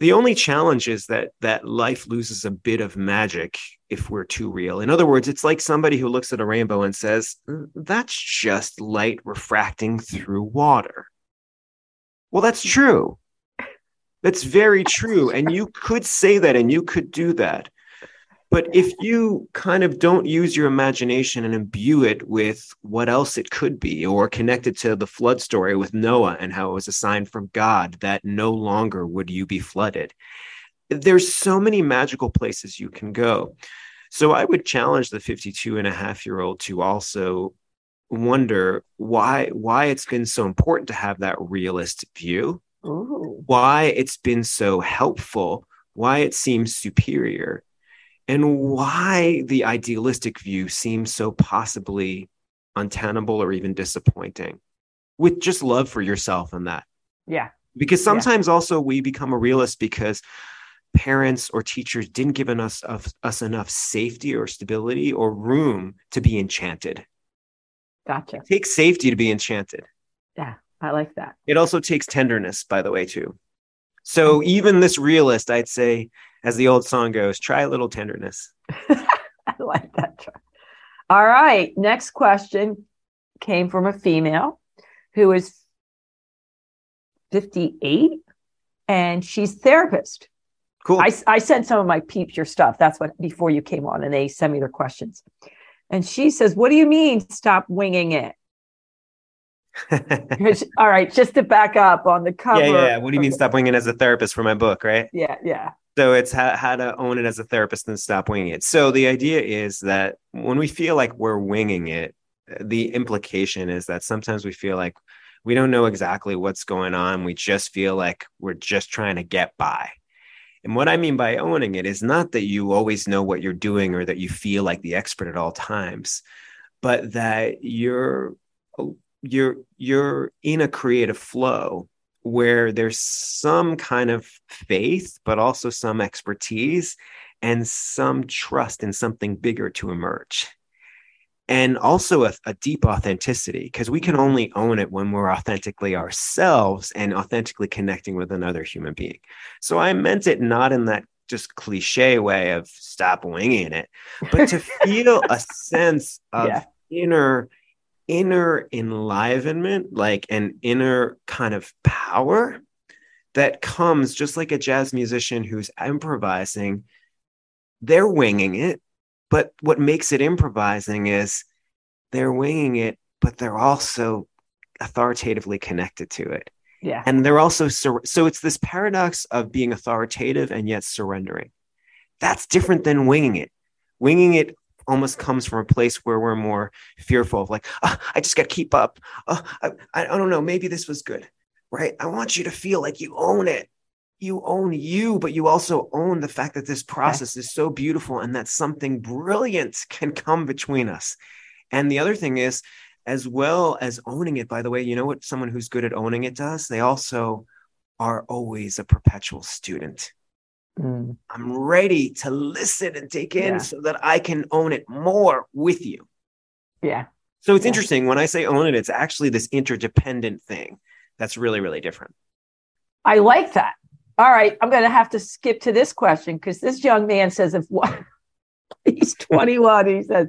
Speaker 3: the only challenge is that that life loses a bit of magic if we're too real. In other words, it's like somebody who looks at a rainbow and says, mm, "That's just light refracting through water." Well, that's true. That's very true. And you could say that and you could do that. But if you kind of don't use your imagination and imbue it with what else it could be, or connect it to the flood story with Noah and how it was a sign from God that no longer would you be flooded, there's so many magical places you can go. So I would challenge the 52 and a half year old to also wonder why why it's been so important to have that realist view,
Speaker 2: Ooh.
Speaker 3: why it's been so helpful, why it seems superior and why the idealistic view seems so possibly untenable or even disappointing with just love for yourself and that.
Speaker 2: Yeah.
Speaker 3: Because sometimes yeah. also we become a realist because parents or teachers didn't give us, us enough safety or stability or room to be enchanted.
Speaker 2: Gotcha.
Speaker 3: It takes safety to be enchanted.
Speaker 2: Yeah, I like that.
Speaker 3: It also takes tenderness, by the way, too. So even this realist, I'd say, as the old song goes, try a little tenderness.
Speaker 2: I like that. All right. Next question came from a female who is 58. and she's therapist.
Speaker 3: Cool.
Speaker 2: I, I sent some of my peeps your stuff. That's what before you came on, and they sent me their questions. And she says, "What do you mean stop winging it?" All right, just to back up on the cover.
Speaker 3: yeah, yeah, yeah. What do you mean stop winging it as a therapist for my book, right?
Speaker 2: Yeah, yeah,
Speaker 3: So it's how, how to own it as a therapist and stop winging it. So the idea is that when we feel like we're winging it, the implication is that sometimes we feel like we don't know exactly what's going on. We just feel like we're just trying to get by. And what I mean by owning it is not that you always know what you're doing or that you feel like the expert at all times, but that you're you're you're in a creative flow where there's some kind of faith but also some expertise and some trust in something bigger to emerge and also a, a deep authenticity because we can only own it when we're authentically ourselves and authentically connecting with another human being so i meant it not in that just cliche way of stop winging it but to feel a sense of
Speaker 2: Yeah.
Speaker 3: inner inner enlivenment like an inner kind of power that comes just like a jazz musician who's improvising they're winging it but what makes it improvising is they're winging it but they're also authoritatively connected to it.
Speaker 2: Yeah.
Speaker 3: and they're also sur- so it's this paradox of being authoritative and yet surrendering. That's different than winging it. Winging it almost comes from a place where we're more fearful of like "Ah, i just got to keep up. Oh, I, I don't know maybe this was good right? I want you to feel like you own it. You own you but you also own the fact that this process is so beautiful and that something brilliant can come between us. And the other thing is as well as owning it by the way you know what someone who's good at owning it does? They also are always a perpetual student
Speaker 2: Mm.
Speaker 3: i'm ready to listen and take in
Speaker 2: Yeah.
Speaker 3: so that i can own it more with you
Speaker 2: Yeah.
Speaker 3: so it's
Speaker 2: Yeah.
Speaker 3: interesting when i say own it it's actually this interdependent thing that's really really different
Speaker 2: I like that. All right, I'm going to have to skip to this question because this young man says if one, he's 21, he says,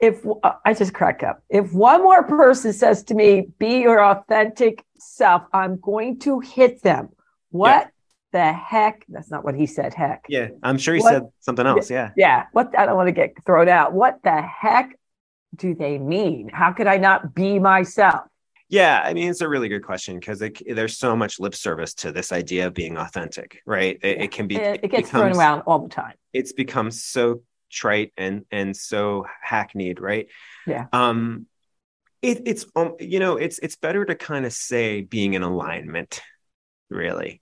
Speaker 2: if uh, I just crack up, if one more person says to me, "Be your authentic self," I'm going to hit them. What the heck? That's not what he said. Heck.
Speaker 3: yeah i'm sure he
Speaker 2: What-
Speaker 3: said something else yeah
Speaker 2: Yeah. What? I don't want to get thrown out. What the heck do they mean? How could I not be myself?
Speaker 3: Yeah, I mean it's a really good question because there's so much lip service to this idea of being authentic, right? It, it can be
Speaker 2: It, it gets thrown around all the time.
Speaker 3: It's become so trite and and so hackneyed, right?
Speaker 2: Yeah.
Speaker 3: Um, it, it's um, you know it's it's better to kind of say being in alignment, really.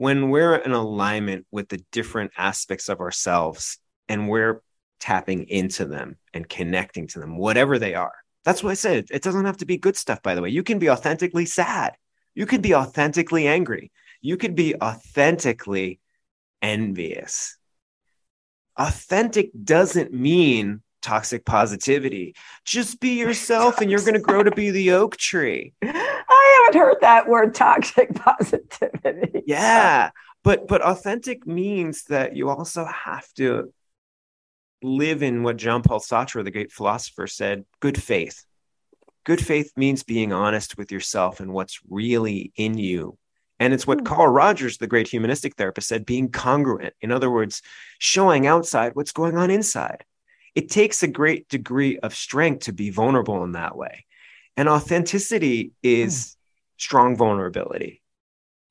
Speaker 3: When we're in alignment with the different aspects of ourselves and we're tapping into them and connecting to them, whatever they are. That's what I said. It doesn't have to be good stuff, by the way. You can be authentically sad. You could be authentically angry. You could be authentically envious. Authentic doesn't mean toxic positivity. Just be yourself and you're going to grow to be the oak tree.
Speaker 2: I haven't heard that word toxic positivity.
Speaker 3: Yeah. But but authentic means that you also have to live in what Jean Paul Sartre, the great philosopher, said good faith. Good faith means being honest with yourself and what's really in you. And it's what
Speaker 2: Hmm.
Speaker 3: Carl Rogers, the great humanistic therapist, said being congruent. In other words, showing outside what's going on inside. It takes a great degree of strength to be vulnerable in that way. And authenticity is hmm. strong vulnerability.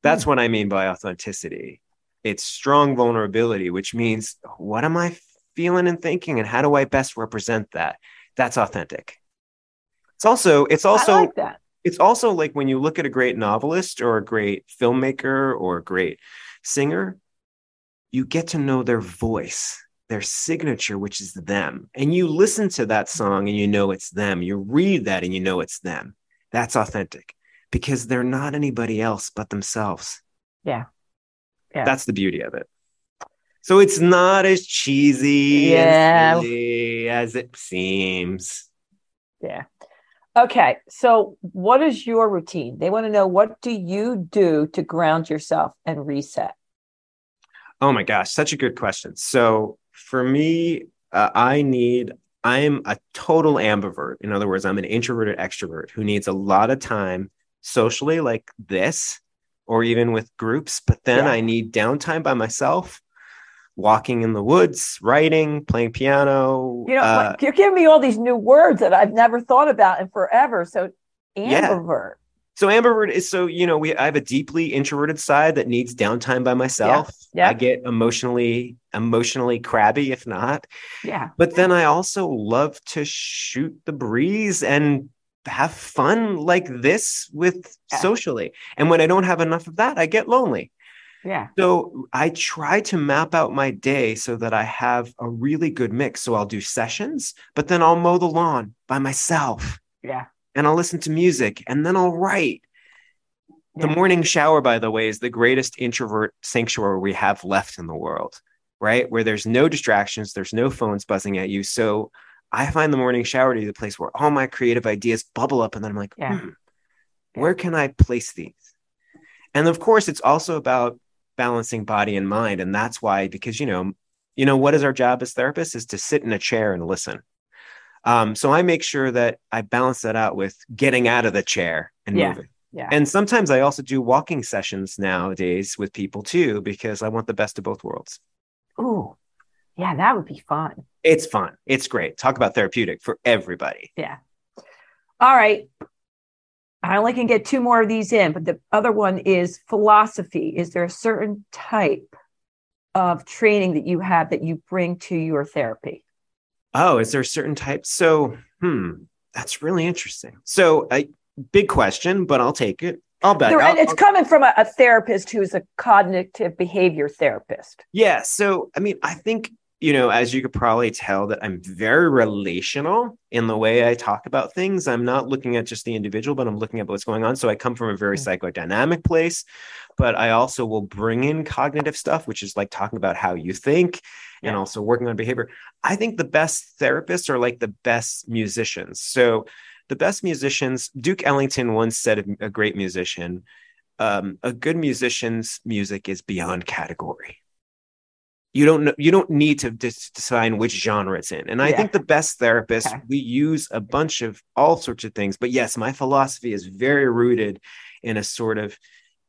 Speaker 3: That's hmm. what I mean by authenticity. It's strong vulnerability, which means what am I feeling and thinking, and how do I best represent that? That's authentic. It's also it's also
Speaker 2: like that.
Speaker 3: it's also like when you look at a great novelist or a great filmmaker or a great singer, you get to know their voice, their signature, which is them. And you listen to that song and you know it's them. You read that and you know it's them. That's authentic because they're not anybody else but themselves.
Speaker 2: Yeah. Yeah.
Speaker 3: That's the beauty of it. So it's not as cheesy
Speaker 2: Yeah.
Speaker 3: as it seems.
Speaker 2: Yeah. Okay. So, what is your routine? They want to know what do you do to ground yourself and reset?
Speaker 3: Oh my gosh, such a good question. So for me, uh, I need, I'm a total ambivert. In other words, I'm an introverted extrovert who needs a lot of time socially, like this, or even with groups, but then
Speaker 2: Yeah.
Speaker 3: I need downtime by myself, walking in the woods, writing, playing piano.
Speaker 2: You know,
Speaker 3: uh,
Speaker 2: you're giving me all these new words that I've never thought about in forever. So ambivert.
Speaker 3: So ambivert is so you know we I have a deeply introverted side that needs downtime by myself.
Speaker 2: Yeah.
Speaker 3: I get emotionally emotionally crabby if not.
Speaker 2: Yeah.
Speaker 3: But then I also love to shoot the breeze and have fun like this with
Speaker 2: Yeah.
Speaker 3: socially. And when I don't have enough of that, I get lonely.
Speaker 2: Yeah.
Speaker 3: So I try to map out my day so that I have a really good mix. So I'll do sessions, but then I'll mow the lawn by myself
Speaker 2: Yeah.
Speaker 3: And I'll listen to music and then I'll write. The morning shower, by the way, is the greatest introvert sanctuary we have left in the world, right? Where there's no distractions, there's no phones buzzing at you. So I find the morning shower to be the place where all my creative ideas bubble up. And then I'm like,
Speaker 2: Yeah.
Speaker 3: "Hmm, where can I place these? And of course, it's also about balancing body and mind. And that's why, because, you know, you know, what is our job as therapists is to sit in a chair and listen. Um, so I make sure that I balance that out with getting out of the chair and
Speaker 2: Yeah.
Speaker 3: moving.
Speaker 2: Yeah.
Speaker 3: And sometimes I also do walking sessions nowadays with people too, because I want the best of both worlds.
Speaker 2: Ooh. Yeah, that would be fun.
Speaker 3: It's fun. It's great. Talk about therapeutic for everybody. Yeah.
Speaker 2: All right. I only can get two more of these in, but the other one is philosophy. Is there a certain type of training that you have that you bring to your therapy?
Speaker 3: Oh, is there a certain type? So, hmm, that's really interesting. So, a big question, but I'll take it. I'll bet.
Speaker 2: There-
Speaker 3: I'll-
Speaker 2: and it's coming from a, a therapist who's a cognitive behavior therapist.
Speaker 3: Yeah. So, I mean, I think, you know, as you could probably tell, that I'm very relational in the way I talk about things. I'm not looking at just the individual, but I'm looking at what's going on. So, I come from a very
Speaker 2: Mm.
Speaker 3: psychodynamic place, but I also will bring in cognitive stuff, which is like talking about how you think and
Speaker 2: Yeah.
Speaker 3: also working on behavior. I think the best therapists are like the best musicians. So, the best musicians, Duke Ellington once said, a great musician, um, a good musician's music is beyond category you don't know you don't need to dis- decide which genre it's in and i think the best therapists
Speaker 2: Okay.
Speaker 3: we use a bunch of all sorts of things but yes my philosophy is very rooted in a sort of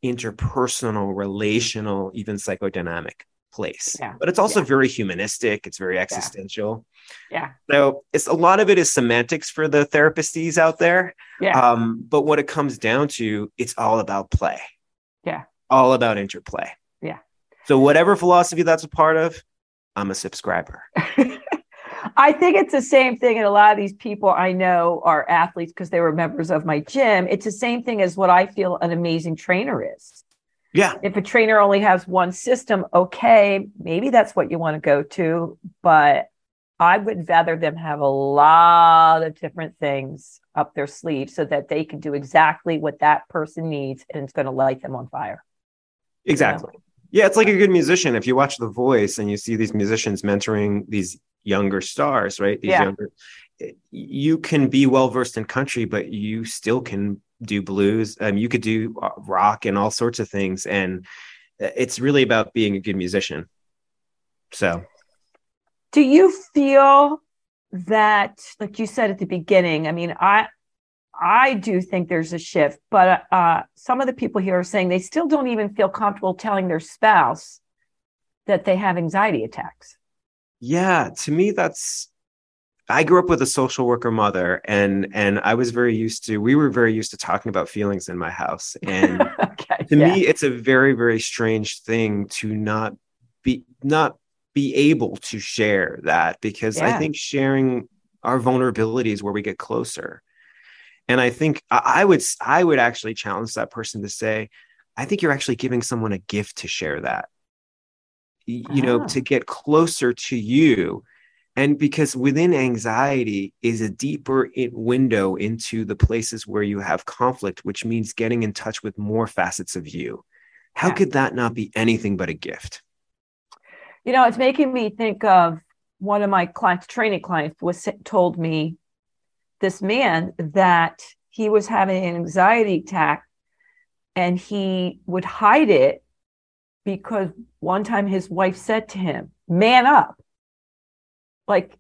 Speaker 3: interpersonal relational even psychodynamic place
Speaker 2: Yeah.
Speaker 3: but it's also
Speaker 2: Yeah.
Speaker 3: very humanistic it's very existential
Speaker 2: Yeah.
Speaker 3: so it's a lot of it is semantics for the therapisties out there
Speaker 2: Yeah.
Speaker 3: um, but what it comes down to it's all about play
Speaker 2: Yeah.
Speaker 3: all about interplay
Speaker 2: Yeah.
Speaker 3: so whatever philosophy that's a part of i'm a subscriber
Speaker 2: I think it's the same thing. And a lot of these people I know are athletes because they were members of my gym. It's the same thing as what I feel an amazing trainer is.
Speaker 3: Yeah
Speaker 2: If a trainer only has one system, okay, maybe that's what you want to go to. But I would rather them have a lot of different things up their sleeve so that they can do exactly what that person needs and it's going to light them on fire.
Speaker 3: exactly yeah it's like a good musician if you watch the voice and you see these musicians mentoring these younger stars right these
Speaker 2: Yeah.
Speaker 3: younger you can be well versed in country but you still can do blues um, you could do uh, rock and all sorts of things and it's really about being a good musician so
Speaker 2: Do you feel that, like you said at the beginning, I mean, I I do think there's a shift, but uh, some of the people here are saying they still don't even feel comfortable telling their spouse that they have anxiety attacks.
Speaker 3: Yeah, to me that's I grew up with a social worker mother and and I was very used to we were very used to talking about feelings in my house and
Speaker 2: okay.
Speaker 3: to
Speaker 2: yeah.
Speaker 3: me it's a very very strange thing to not be not be able to share that because I think sharing our vulnerabilities where we get closer. And I think I, I would I would actually challenge that person to say, I think you're actually giving someone a gift to share that. You know,
Speaker 2: Ah.
Speaker 3: to get closer to you. And because within anxiety is a deeper in window into the places where you have conflict, which means getting in touch with more facets of you. How
Speaker 2: Yeah.
Speaker 3: could that not be anything but a gift?
Speaker 2: You know, it's making me think of one of my clients, training clients, was told me this man that he was having an anxiety attack and he would hide it because one time his wife said to him, Man up. Like,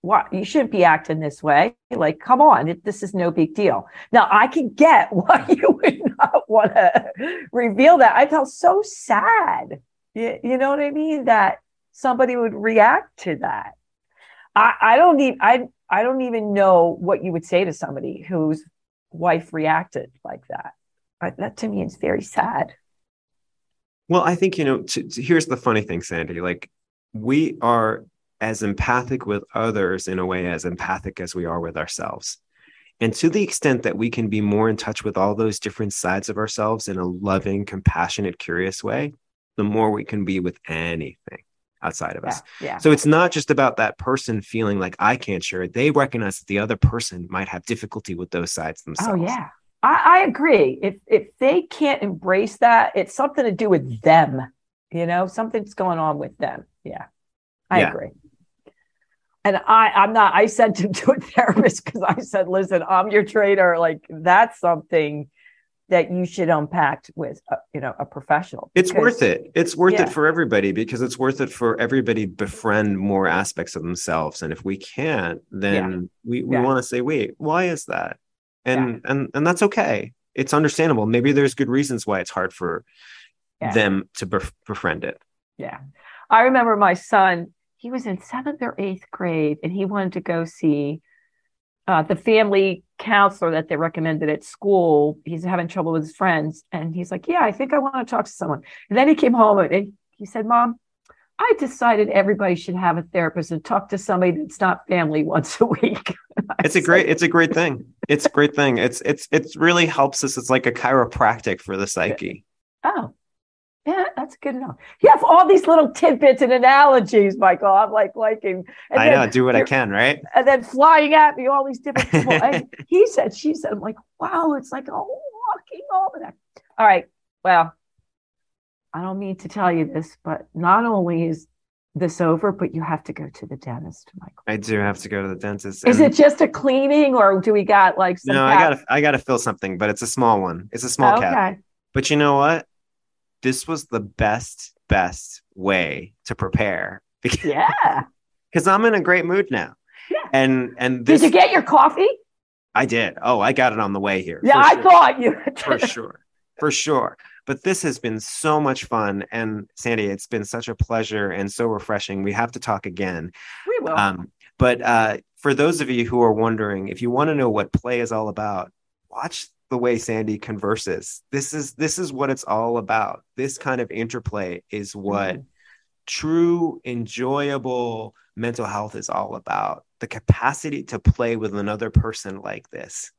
Speaker 2: what? You shouldn't be acting this way. Like, come on, it, this is no big deal. Now, I can get why you would not want to reveal that. I felt so sad. You, you know what I mean? That somebody would react to that. I, I don't even I I don't even know what you would say to somebody whose wife reacted like that. I, that to me is very sad.
Speaker 3: Well, I think you know. Here's the funny thing, Sandy. Like we are as empathic with others in a way as empathic as we are with ourselves. And to the extent that we can be more in touch with all those different sides of ourselves in a loving, compassionate, curious way, the more we can be with anything outside of us.
Speaker 2: Yeah, yeah.
Speaker 3: So it's not just about that person feeling like I can't share it. They recognize that the other person might have difficulty with those sides
Speaker 2: oh,
Speaker 3: themselves.
Speaker 2: Oh yeah. I, I agree. If if they can't embrace that, it's something to do with them. You know, something's going on with them. Yeah. I
Speaker 3: Yeah.
Speaker 2: agree. And I, I'm not, I sent him to a therapist because I said, listen, I'm your trader. Like that's something that you should unpack with, a, you know, a professional.
Speaker 3: It's worth it. It's worth
Speaker 2: Yeah.
Speaker 3: it for everybody because it's worth it for everybody befriend more aspects of themselves. And if we can't, then we, we
Speaker 2: Yeah.
Speaker 3: want to say, wait, why is that? And and and that's okay. It's understandable. Maybe there's good reasons why it's hard for
Speaker 2: Yeah.
Speaker 3: them to bef- befriend it.
Speaker 2: Yeah. I remember my son, he was in seventh or eighth grade and he wanted to go see uh, the family counselor that they recommended at school. He's having trouble with his friends. And he's like, Yeah, I think I want to talk to someone. And then he came home and he said, Mom, I decided everybody should have a therapist and talk to somebody that's not family once a week.
Speaker 3: It's a great it's a great thing. It's a great thing. It's it's it's really helps us. It's like a chiropractic for the psyche.
Speaker 2: Oh, that's good enough. You have all these little tidbits and analogies, Michael. I'm like liking. And
Speaker 3: I
Speaker 2: then
Speaker 3: know, do what I can, right?
Speaker 2: and then flying at me all these different people. and he said, she said, I'm like, wow, it's like a walking almanac. All right. Well, I don't mean to tell you this, but not only is this over, but you have to go to the dentist, Michael.
Speaker 3: I do have to go to the dentist.
Speaker 2: Is it just a cleaning or do we got like some
Speaker 3: No, I gotta I gotta fill something, but it's a small one. It's a small cap.
Speaker 2: okay.
Speaker 3: But you know what? This was the best, best way to prepare because
Speaker 2: Yeah.
Speaker 3: Because I'm in a great mood now.
Speaker 2: Yeah.
Speaker 3: And and
Speaker 2: Did you get your coffee?
Speaker 3: I did. Oh, I got it on the way here.
Speaker 2: Yeah, I
Speaker 3: sure.
Speaker 2: thought you
Speaker 3: for sure. For sure. But this has been so much fun. And Sandy, it's been such a pleasure and so refreshing. We have to talk again.
Speaker 2: we will.
Speaker 3: Um, but uh, for those of you who are wondering, if you want to know what play is all about, watch the way Sandy converses. This is this is what it's all about. This kind of interplay is what
Speaker 2: Mhm.
Speaker 3: true, enjoyable mental health is all about. The capacity to play with another person like this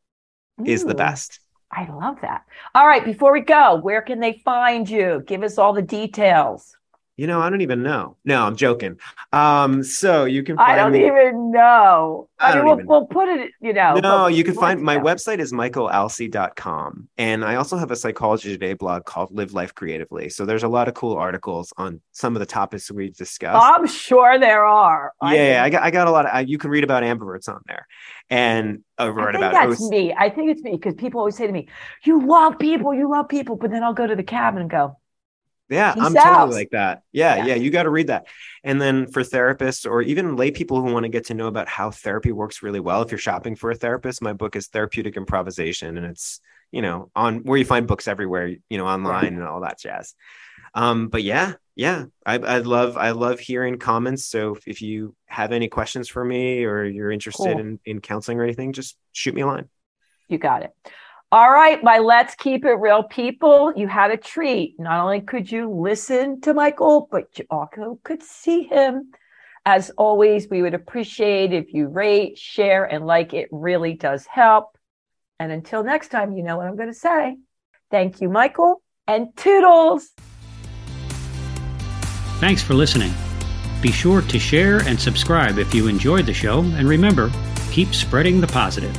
Speaker 3: is the best.
Speaker 2: I love that. All right, before we go, where can they find you? Give us all the details.
Speaker 3: You know, I don't even know. No, I'm joking. Um, so you can find
Speaker 2: I don't
Speaker 3: me.
Speaker 2: even know.
Speaker 3: I
Speaker 2: I, mean, we'll,
Speaker 3: even-
Speaker 2: we'll put it, you know.
Speaker 3: no,
Speaker 2: but
Speaker 3: you can
Speaker 2: we'll
Speaker 3: find my
Speaker 2: know.
Speaker 3: website is michaelalcee.com. And I also have a psychology today blog called Live Life Creatively. So there's a lot of cool articles on some of the topics we discussed.
Speaker 2: I'm sure there are.
Speaker 3: yeah, yeah, I got I got a lot of I, you can read about ambiverts on there. And I
Speaker 2: I
Speaker 3: wrote
Speaker 2: think
Speaker 3: about
Speaker 2: that's me. I think it's me because people always say to me, "You love people, you love people," but then I'll go to the cabin and go,
Speaker 3: Yeah,
Speaker 2: Peace
Speaker 3: I'm
Speaker 2: out.
Speaker 3: totally like that. Yeah,
Speaker 2: Yeah.
Speaker 3: yeah, you got to read that. And then for therapists or even lay people who want to get to know about how therapy works really well, if you're shopping for a therapist, my book is Therapeutic Improvisation, and it's you know on where you find books everywhere, you know, online and all that jazz. Um, but yeah, yeah, I, I love I love hearing comments. So if, if you have any questions for me or you're interested
Speaker 2: Cool.
Speaker 3: in in counseling or anything, just shoot me a line.
Speaker 2: You got it. All right, my let's keep it real people. You had a treat. Not only could you listen to Michael, but you also could see him. As always, we would appreciate if you rate, share, and like. It really does help. And until next time, you know what I'm going to say. Thank you, Michael, and toodles.
Speaker 4: Thanks for listening. Be sure to share and subscribe if you enjoyed the show, and remember, keep spreading the positive.